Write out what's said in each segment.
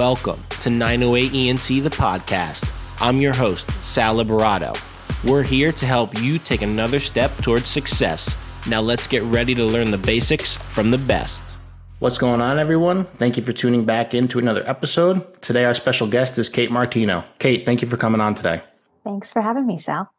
Welcome to 908 ENT, the podcast. I'm your host, Sal Liberato. We're here to help you take another step towards success. Now let's get ready to learn the basics from the best. What's going on, everyone? Thank you for tuning back into another episode. Today, our special guest is Kate Martino. Kate, thank you for coming on today. Thanks for having me, Sal.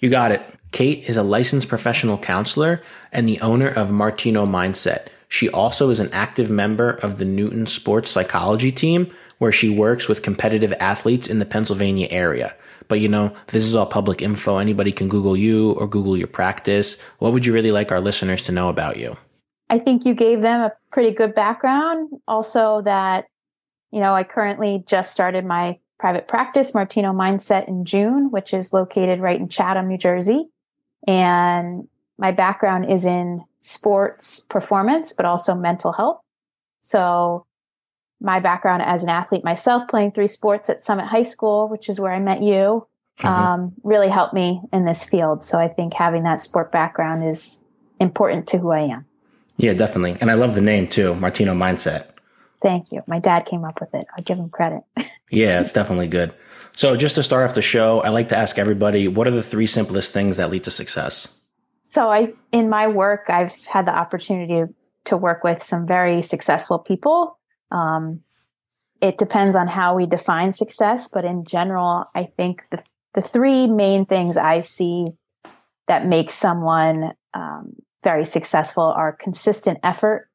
You got it. Kate is a licensed professional counselor and the owner of Martino Mindset. She also is an active member of the Newton Sports Psychology team, where she works with competitive athletes in the Pennsylvania area. But you know, this is all public info. Anybody can Google you or Google your practice. What would you really like our listeners to know about you? I think you gave them a pretty good background. Also, that, you know, I currently just started my private practice, Martino Mindset, in June, which is located right in Chatham, New Jersey. And my background is in sports performance, but also mental health. So my background as an athlete myself, playing three sports at Summit High School, which is where I met you, mm-hmm. um, really helped me in this field. So I think having that sport background is important to who I am. Yeah, definitely. And I love the name too, Martino Mindset. Thank you. My dad came up with it. I give him credit. yeah, it's definitely good. So, just to start off the show, I like to ask everybody what are the three simplest things that lead to success? So, I in my work, I've had the opportunity to work with some very successful people. Um, it depends on how we define success, but in general, I think the the three main things I see that make someone um, very successful are consistent effort,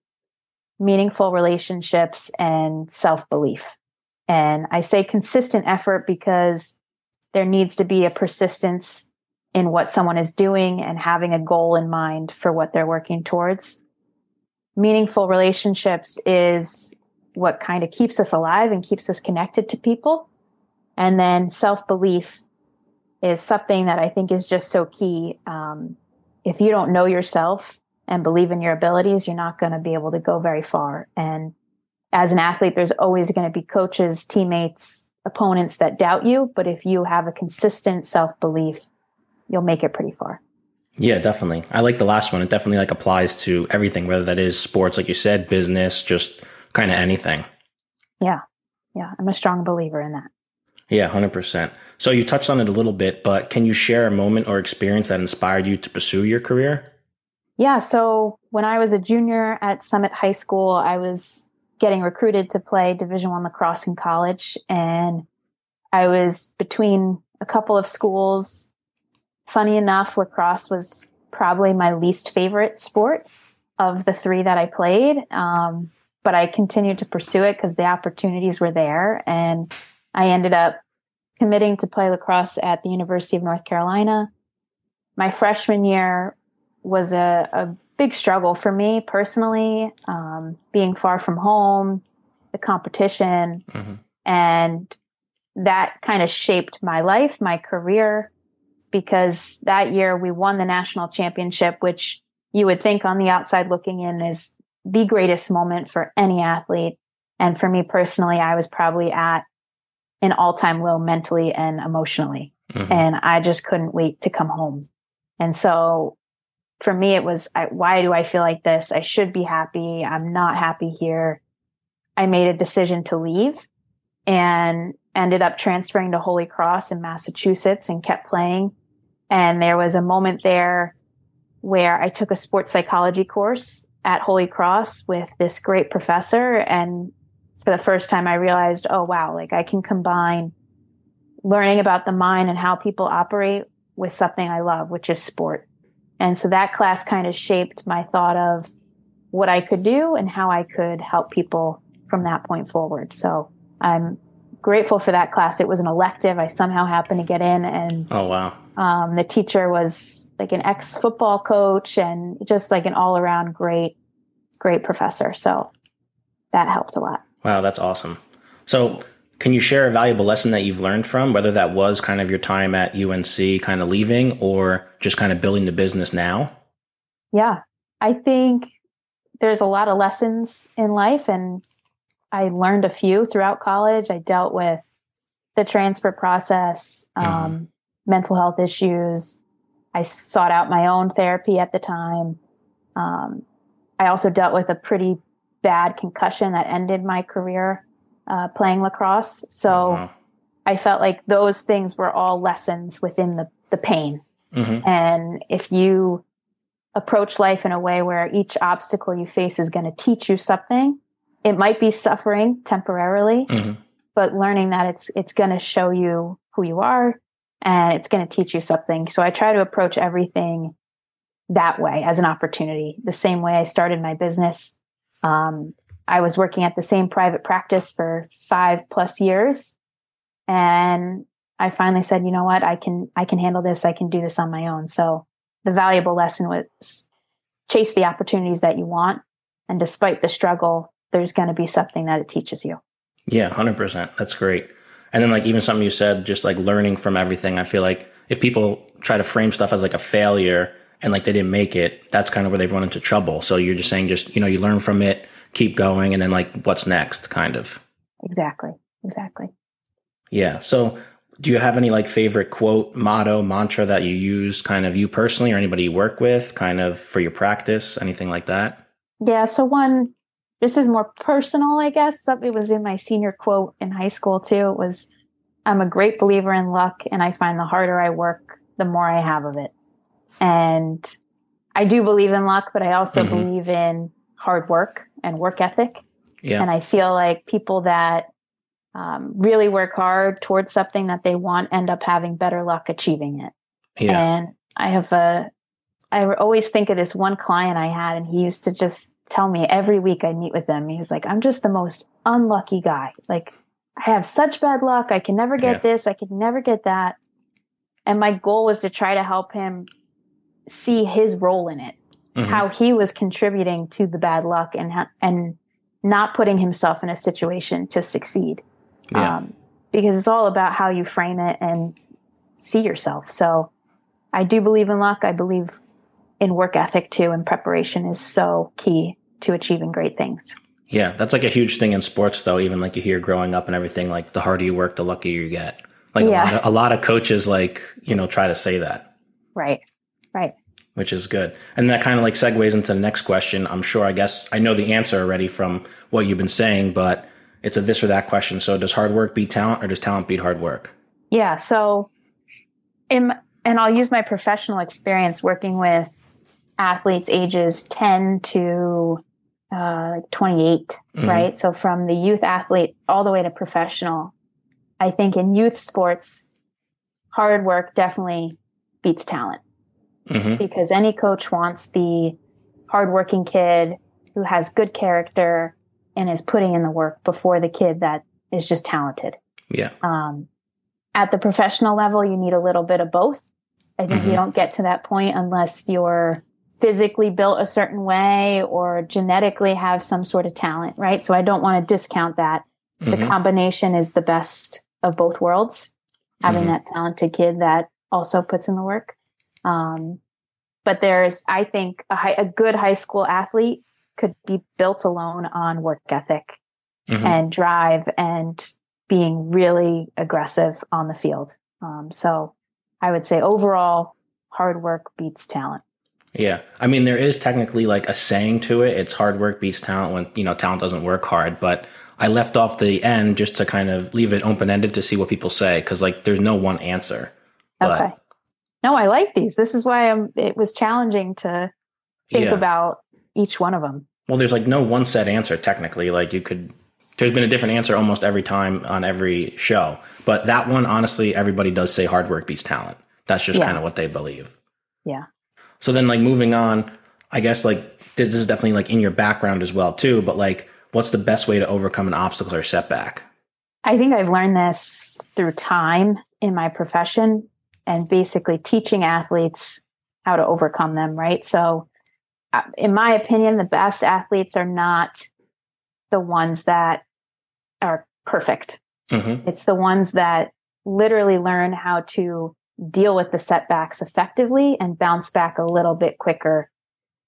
meaningful relationships, and self belief. And I say consistent effort because there needs to be a persistence in what someone is doing and having a goal in mind for what they're working towards. Meaningful relationships is what kind of keeps us alive and keeps us connected to people. And then self belief is something that I think is just so key. Um, if you don't know yourself and believe in your abilities, you're not going to be able to go very far. And as an athlete, there's always going to be coaches, teammates, opponents that doubt you. But if you have a consistent self belief, you'll make it pretty far. Yeah, definitely. I like the last one. It definitely like applies to everything, whether that is sports, like you said, business, just kind of anything. Yeah. Yeah. I'm a strong believer in that. Yeah, 100%. So you touched on it a little bit, but can you share a moment or experience that inspired you to pursue your career? Yeah. So when I was a junior at Summit High School, I was getting recruited to play Division One lacrosse in college, and I was between a couple of schools. Funny enough, lacrosse was probably my least favorite sport of the three that I played. Um, but I continued to pursue it because the opportunities were there. And I ended up committing to play lacrosse at the University of North Carolina. My freshman year, was a, a big struggle for me personally, um, being far from home, the competition, mm-hmm. and that kind of shaped my life, my career, because that year we won the national championship, which you would think on the outside looking in is the greatest moment for any athlete. And for me personally, I was probably at an all time low mentally and emotionally. Mm-hmm. And I just couldn't wait to come home. And so for me, it was, I, why do I feel like this? I should be happy. I'm not happy here. I made a decision to leave and ended up transferring to Holy Cross in Massachusetts and kept playing. And there was a moment there where I took a sports psychology course at Holy Cross with this great professor. And for the first time, I realized, oh, wow, like I can combine learning about the mind and how people operate with something I love, which is sport. And so that class kind of shaped my thought of what I could do and how I could help people from that point forward. So I'm grateful for that class. It was an elective. I somehow happened to get in and Oh wow. Um, the teacher was like an ex football coach and just like an all around great, great professor. So that helped a lot. Wow, that's awesome. So can you share a valuable lesson that you've learned from, whether that was kind of your time at UNC kind of leaving or just kind of building the business now? Yeah, I think there's a lot of lessons in life, and I learned a few throughout college. I dealt with the transfer process, um, mm. Mental health issues. I sought out my own therapy at the time. Um, I also dealt with a pretty bad concussion that ended my career uh, playing lacrosse. So Wow. I felt like those things were all lessons within the, the pain. Mhm. And if you approach life in a way where each obstacle you face is going to teach you something, it might be suffering temporarily, Mhm. but learning that it's it's going to show you who you are and it's going to teach you something. So I try to approach everything that way as an opportunity. The same way I started my business. Um, I was working at the same private practice for five plus years, and I finally said, you know what, I can I can handle this. I can do this on my own. So the valuable lesson was chase the opportunities that you want, and despite the struggle, there's going to be something that it teaches you. Yeah, hundred percent. That's great. And then like even something you said, just like learning from everything. I feel like if people try to frame stuff as like a failure and like they didn't make it, that's kind of where they've run into trouble. So you're just saying, just you know, you learn from it, keep going, and then like what's next, kind of. Exactly. Exactly. Yeah. So do you have any like favorite quote, motto, mantra that you use, kind of you personally or anybody you work with, kind of for your practice, anything like that? Yeah. So one, this is more personal, I guess. Something was in my senior quote in high school too. It was, "I'm a great believer in luck, and I find the harder I work, the more I have of it." And I do believe in luck, but I also Mhm. believe in hard work and work ethic. Yeah. And I feel like people that um, really work hard towards something that they want end up having better luck achieving it. Yeah. And I have a, I always think of this one client I had, and he used to just tell me every week I meet with him. He was like, I'm just the most unlucky guy. Like, I have such bad luck. I can never get Yeah. this. I can never get that. And my goal was to try to help him see his role in it, Mhm. how he was contributing to the bad luck and, ha- and not putting himself in a situation to succeed yeah. um, because it's all about how you frame it and see yourself. So I do believe in luck. I believe in work ethic too, and preparation is so key to achieving great things. Yeah, that's like a huge thing in sports, though. Even like you hear growing up and everything, like the harder you work, the luckier you get. Like Yeah. a, lot of, a lot of coaches, like you know, try to say that, Right. Right. which is good. And that kind of like segues into the next question. I'm sure, I guess, I know the answer already from what you've been saying, but it's a this or that question. So, does hard work beat talent, or does talent beat hard work? Yeah. So, in, and I'll use my professional experience working with athletes ages 10 to uh, like 28, Mhm. right? So, from the youth athlete all the way to professional, I think in youth sports, hard work definitely beats talent hmm because any coach wants the hardworking kid who has good character and is putting in the work before the kid that is just talented. Yeah, Um, at the professional level, you need a little bit of both. I think Mhm. you don't get to that point unless you're physically built a certain way or genetically have some sort of talent, right? So I don't want to discount that. The Mhm. combination is the best of both worlds, having Mhm. that talented kid that also puts in the work. Um, but there's, I think, a, high, a good high school athlete could be built alone on work ethic Mhm. and drive and being really aggressive on the field. Um, so I would say overall, hard work beats talent. Yeah. I mean, there is technically like a saying to it. It's hard work beats talent when, you know, talent doesn't work hard. But I left off the end just to kind of leave it open ended to see what people say. Cause like there's no one answer. But, okay. No, I like these. This is why I'm, it was challenging to think yeah. about each one of them. Well, there's like no one set answer technically. Like you could, there's been a different answer almost every time on every show. But that one, honestly, everybody does say hard work beats talent. That's just Yeah. kind of what they believe. Yeah. So then, like moving on, I guess like this is definitely like in your background as well too. But like, what's the best way to overcome an obstacle or setback? I think I've learned this through time in my profession and basically teaching athletes how to overcome them, right? So, uh, in my opinion, the best athletes are not the ones that are perfect. Mm-hmm. It's the ones that literally learn how to deal with the setbacks effectively and bounce back a little bit quicker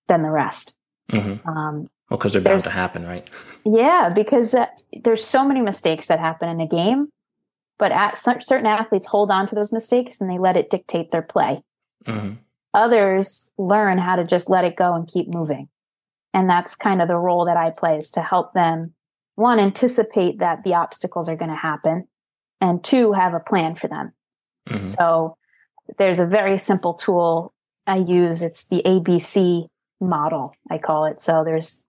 than the rest. Mm-hmm. Um, Well, because they're bound to happen, right? yeah, because uh, there's so many mistakes that happen in a game, but at cer- certain athletes hold on to those mistakes and they let it dictate their play. Mm-hmm. Others learn how to just let it go and keep moving. And that's kind of the role that I play is to help them one, anticipate that the obstacles are going to happen, and two, have a plan for them. Mm-hmm. So there's a very simple tool I use. It's the ABC model, I call it. So there's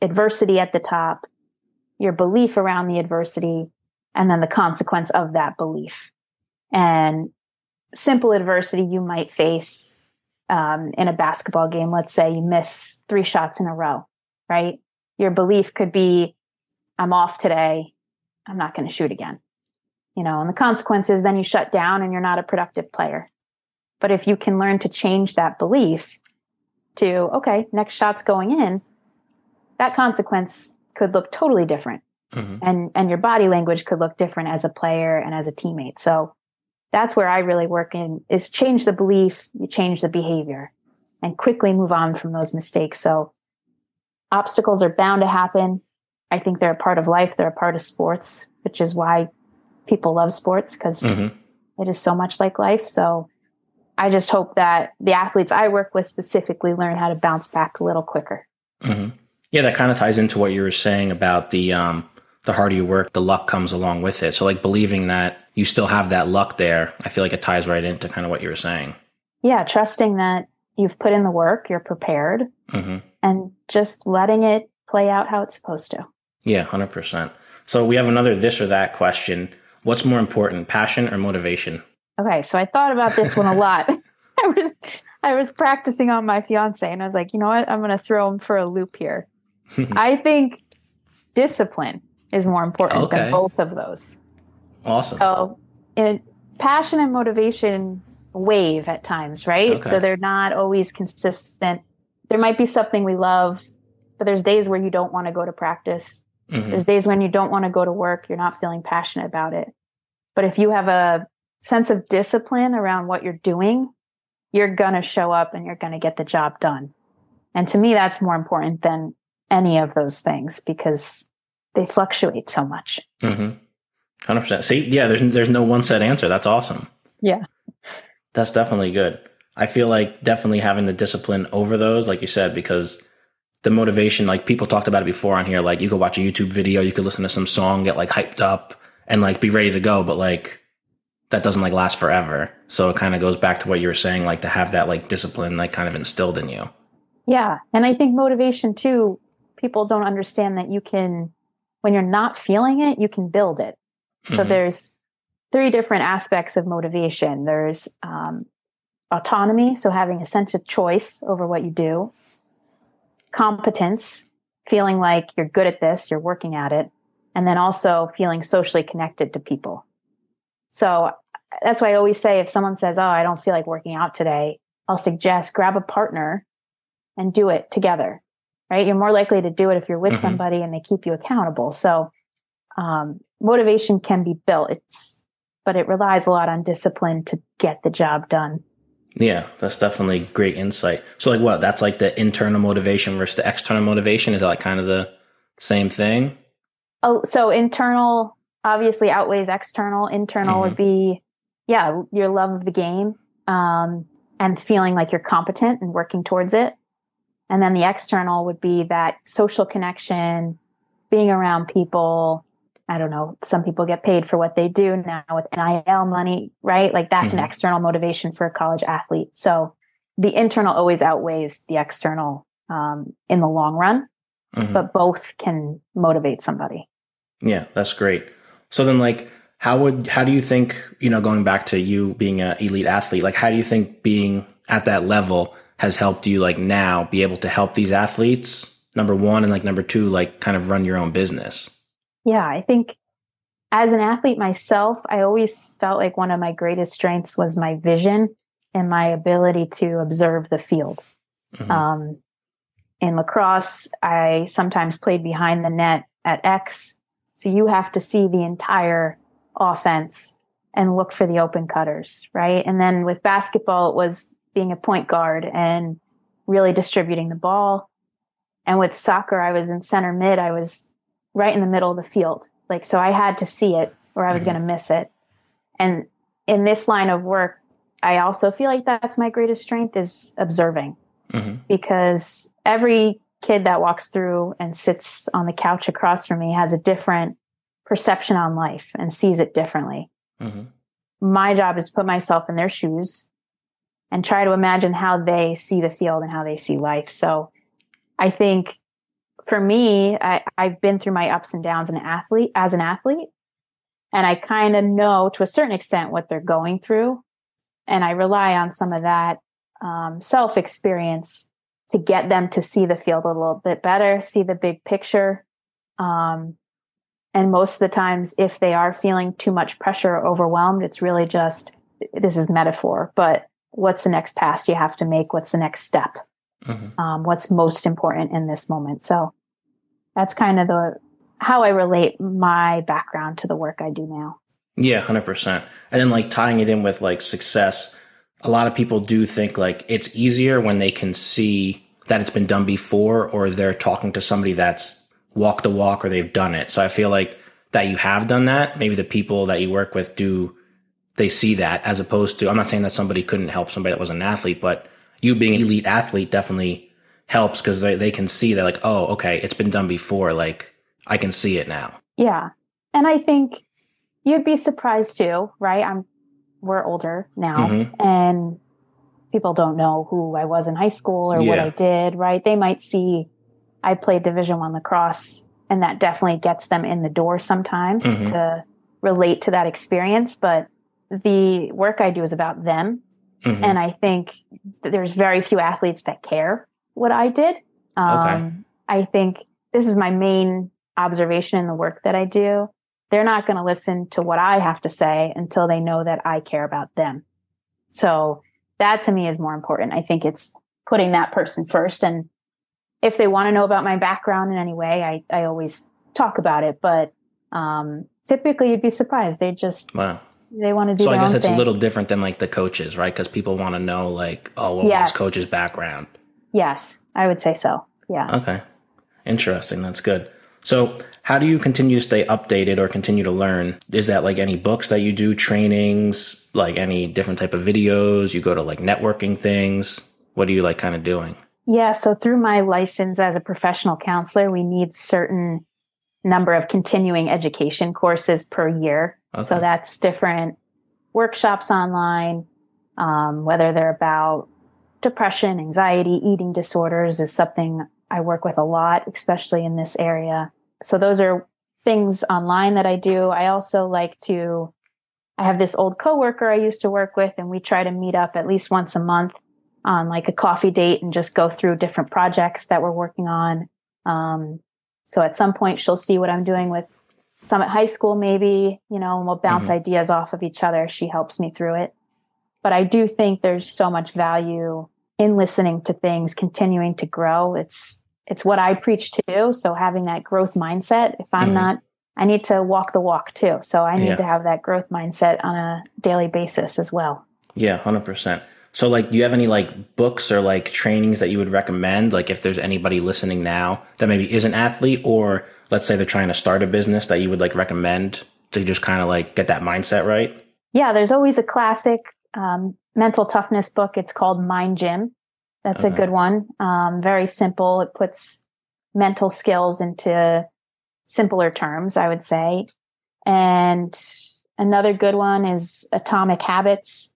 adversity at the top, your belief around the adversity, and then the consequence of that belief. And simple adversity you might face um, in a basketball game. Let's say you miss three shots in a row, right? Your belief could be, I'm off today. I'm not going to shoot again. You know, and the consequence is then you shut down and you're not a productive player. But if you can learn to change that belief to, okay, next shot's going in, that consequence could look totally different. Mm-hmm. And and your body language could look different as a player and as a teammate. So that's where I really work in is change the belief, you change the behavior and quickly move on from those mistakes. So obstacles are bound to happen. I think they're a part of life. They're a part of sports, which is why people love sports because mm-hmm. it is so much like life. So I just hope that the athletes I work with specifically learn how to bounce back a little quicker. Mm-hmm. Yeah, that kind of ties into what you were saying about the um, the harder you work, the luck comes along with it. So, like believing that you still have that luck there, I feel like it ties right into kind of what you were saying. Yeah, trusting that you've put in the work, you're prepared, mm-hmm. and just letting it play out how it's supposed to. Yeah, hundred percent. So we have another this or that question. What's more important, passion or motivation? Okay, so I thought about this one a lot. I was I was practicing on my fiance and I was like, you know what? I'm going to throw him for a loop here. I think discipline is more important okay. than both of those. Awesome. So, in passion and motivation wave at times, right? Okay. So they're not always consistent. There might be something we love, but there's days where you don't want to go to practice. Mm-hmm. There's days when you don't want to go to work, you're not feeling passionate about it. But if you have a sense of discipline around what you're doing, you're going to show up and you're going to get the job done. And to me, that's more important than any of those things because they fluctuate so much. Mm-hmm. 100%. See, yeah, there's, there's no one set answer. That's awesome. Yeah. That's definitely good. I feel like definitely having the discipline over those, like you said, because the motivation, like people talked about it before on here, like you could watch a YouTube video, you could listen to some song, get like hyped up and like be ready to go. But like that doesn't like last forever. So it kind of goes back to what you were saying, like to have that like discipline like kind of instilled in you. Yeah. And I think motivation too, people don't understand that you can, when you're not feeling it, you can build it. So mm-hmm. there's three different aspects of motivation. There's um, autonomy, so having a sense of choice over what you do, competence, feeling like you're good at this, you're working at it, and then also feeling socially connected to people. So that's why I always say if someone says, Oh, I don't feel like working out today, I'll suggest grab a partner and do it together, right? You're more likely to do it if you're with mm-hmm. somebody and they keep you accountable. So, um, motivation can be built. It's, but it relies a lot on discipline to get the job done. Yeah, that's definitely great insight. So, like, what? That's like the internal motivation versus the external motivation. Is that like kind of the same thing? Oh, so internal obviously outweighs external. Internal mm-hmm. would be, yeah, your love of the game um, and feeling like you're competent and working towards it. And then the external would be that social connection, being around people. I don't know. Some people get paid for what they do now with NIL money, right? Like that's mm-hmm. an external motivation for a college athlete. So the internal always outweighs the external um, in the long run, mm-hmm. but both can motivate somebody. Yeah, that's great. So then, like, how would how do you think you know going back to you being an elite athlete? Like, how do you think being at that level has helped you like now be able to help these athletes? Number one, and like number two, like kind of run your own business. Yeah, I think as an athlete myself, I always felt like one of my greatest strengths was my vision and my ability to observe the field. Mm-hmm. Um, in lacrosse, I sometimes played behind the net at X so you have to see the entire offense and look for the open cutters, right? And then with basketball, it was being a point guard and really distributing the ball. And with soccer, I was in center mid. I was right in the middle of the field. Like, so I had to see it or I was mm-hmm. going to miss it. And in this line of work, I also feel like that's my greatest strength is observing mm-hmm. because every kid that walks through and sits on the couch across from me has a different perception on life and sees it differently. Mm-hmm. My job is to put myself in their shoes and try to imagine how they see the field and how they see life. So I think for me, I, I've been through my ups and downs an athlete as an athlete. And I kind of know to a certain extent what they're going through. And I rely on some of that um, self experience to get them to see the field a little bit better, see the big picture. Um, and most of the times, if they are feeling too much pressure or overwhelmed, it's really just this is metaphor, but what's the next pass you have to make? What's the next step? Mm-hmm. Um, what's most important in this moment? So that's kind of the how I relate my background to the work I do now. Yeah, hundred percent. And then like tying it in with like success, a lot of people do think like it's easier when they can see that it's been done before, or they're talking to somebody that's walked the walk or they've done it. So I feel like that you have done that. Maybe the people that you work with do they see that as opposed to I'm not saying that somebody couldn't help somebody that was an athlete, but you being an elite athlete definitely helps because they, they can see that like, oh, okay, it's been done before. Like I can see it now. Yeah. And I think you'd be surprised too, right? I'm we're older now mm-hmm. and people don't know who I was in high school or yeah. what I did, right? They might see I played division 1 lacrosse and that definitely gets them in the door sometimes mm-hmm. to relate to that experience, but the work I do is about them. Mm-hmm. And I think there's very few athletes that care what I did. Um, okay. I think this is my main observation in the work that I do. They're not going to listen to what I have to say until they know that I care about them. So that to me is more important. I think it's putting that person first. And if they want to know about my background in any way, I, I always talk about it. But um, typically you'd be surprised. They just wow they want to do. So I guess it's thing. a little different than like the coaches, right? Because people want to know, like, oh, what yes. was this coach's background? Yes, I would say so. Yeah. Okay. Interesting. That's good. So, how do you continue to stay updated or continue to learn? Is that like any books that you do, trainings, like any different type of videos? You go to like networking things? What are you like kind of doing? Yeah. So, through my license as a professional counselor, we need certain number of continuing education courses per year. Okay. So that's different workshops online, um, whether they're about depression, anxiety, eating disorders is something I work with a lot, especially in this area. So those are things online that I do. I also like to, I have this old coworker I used to work with and we try to meet up at least once a month on like a coffee date and just go through different projects that we're working on. Um, so at some point she'll see what I'm doing with Summit High School, maybe, you know, and we'll bounce mm-hmm. ideas off of each other. She helps me through it. But I do think there's so much value in listening to things, continuing to grow. It's it's what I preach too. So having that growth mindset, if I'm mm-hmm. not, I need to walk the walk too. So I need yeah. to have that growth mindset on a daily basis as well. Yeah, hundred percent. So like, do you have any like books or like trainings that you would recommend? Like if there's anybody listening now that maybe is an athlete or let's say they're trying to start a business that you would like recommend to just kind of like get that mindset right? Yeah, there's always a classic um, mental toughness book. It's called Mind Gym. That's okay. a good one. Um, very simple. It puts mental skills into simpler terms, I would say. And another good one is Atomic Habits.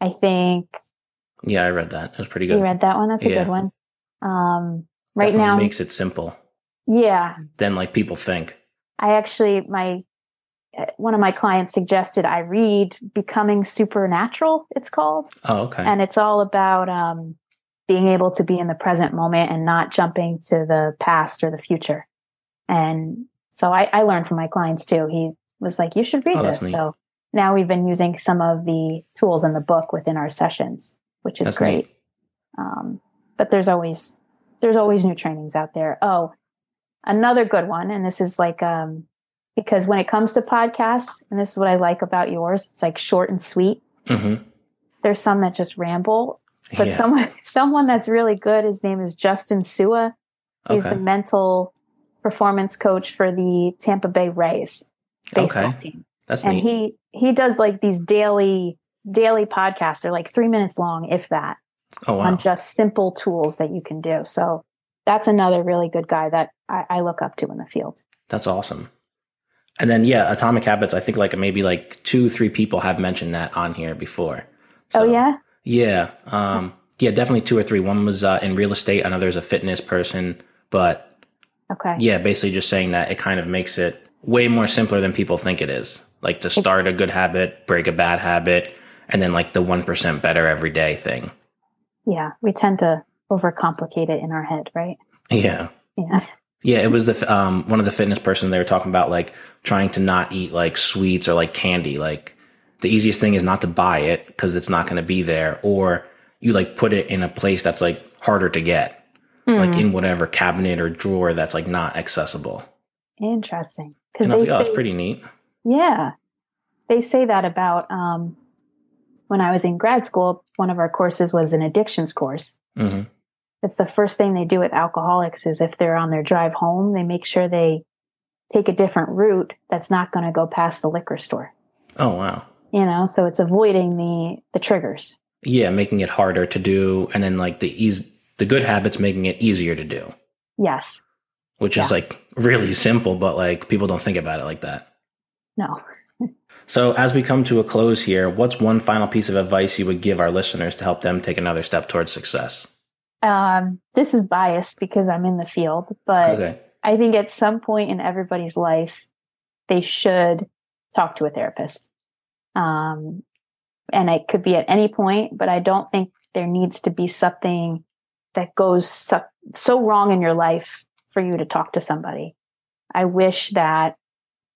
I think. Yeah, I read that. It was pretty good. You read that one? That's a yeah. good one. Um, right Definitely now makes it simple. Yeah. Than like people think. I actually my one of my clients suggested I read Becoming Supernatural, it's called. Oh, okay. And it's all about um, being able to be in the present moment and not jumping to the past or the future. And so I, I learned from my clients too. He was like, you should read oh, this. So now we've been using some of the tools in the book within our sessions, which is that's great. Um, but there's always, there's always new trainings out there. Oh, another good one. And this is like, um, because when it comes to podcasts, and this is what I like about yours, it's like short and sweet. Mm-hmm. There's some that just ramble, but yeah. someone someone that's really good. His name is Justin Su'a. He's okay. the mental performance coach for the Tampa Bay Rays baseball okay. team. That's and neat. he he does like these daily daily podcasts. They're like three minutes long, if that. Oh, wow. On just simple tools that you can do. So that's another really good guy that I, I look up to in the field. That's awesome. And then yeah, Atomic Habits. I think like maybe like two, three people have mentioned that on here before. So, oh yeah. Yeah. Um, yeah, definitely two or three. One was uh, in real estate. Another's a fitness person, but okay. Yeah, basically just saying that it kind of makes it way more simpler than people think it is. Like to start a good habit, break a bad habit, and then like the one percent better every day thing. Yeah, we tend to overcomplicate it in our head, right? Yeah. Yeah. Yeah, it was the um one of the fitness person they were talking about like trying to not eat like sweets or like candy. Like the easiest thing is not to buy it because it's not going to be there, or you like put it in a place that's like harder to get, mm. like in whatever cabinet or drawer that's like not accessible. Interesting, because they like, oh, it's pretty neat. Yeah, they say that about um when I was in grad school. One of our courses was an addictions course. Mm-hmm it's the first thing they do with alcoholics is if they're on their drive home, they make sure they take a different route that's not going to go past the liquor store. Oh wow. You know, so it's avoiding the the triggers. Yeah, making it harder to do and then like the ease the good habits making it easier to do. Yes. Which yeah. is like really simple but like people don't think about it like that. No. so, as we come to a close here, what's one final piece of advice you would give our listeners to help them take another step towards success? Um, this is biased because I'm in the field, but okay. I think at some point in everybody's life, they should talk to a therapist. Um, and it could be at any point, but I don't think there needs to be something that goes so, so wrong in your life for you to talk to somebody. I wish that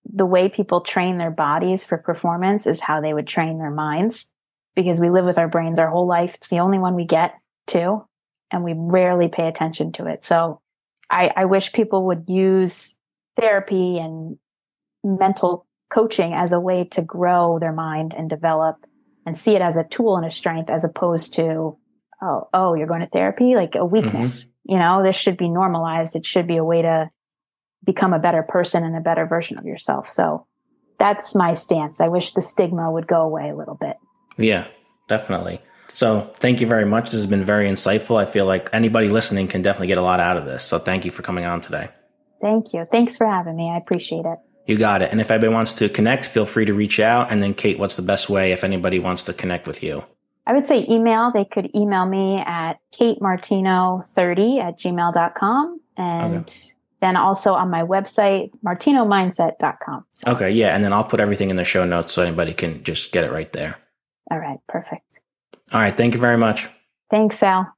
the way people train their bodies for performance is how they would train their minds because we live with our brains our whole life. It's the only one we get to and we rarely pay attention to it. So I, I wish people would use therapy and mental coaching as a way to grow their mind and develop and see it as a tool and a strength as opposed to oh oh you're going to therapy? Like a weakness. Mm-hmm. you know this should be normalized. It should be a way to become a better person and a better version of yourself. So that's my stance. I wish the stigma would go away a little bit. Yeah definitely so thank you very much. This has been very insightful. I feel like anybody listening can definitely get a lot out of this. So thank you for coming on today. Thank you. Thanks for having me. I appreciate it. You got it. And if anybody wants to connect, feel free to reach out. And then, Kate, what's the best way if anybody wants to connect with you? I would say email. They could email me at katemartino30 at gmail.com. And okay. then also on my website, martinomindset.com. So. Okay. Yeah. And then I'll put everything in the show notes so anybody can just get it right there. All right. Perfect. All right. Thank you very much. Thanks, Sal.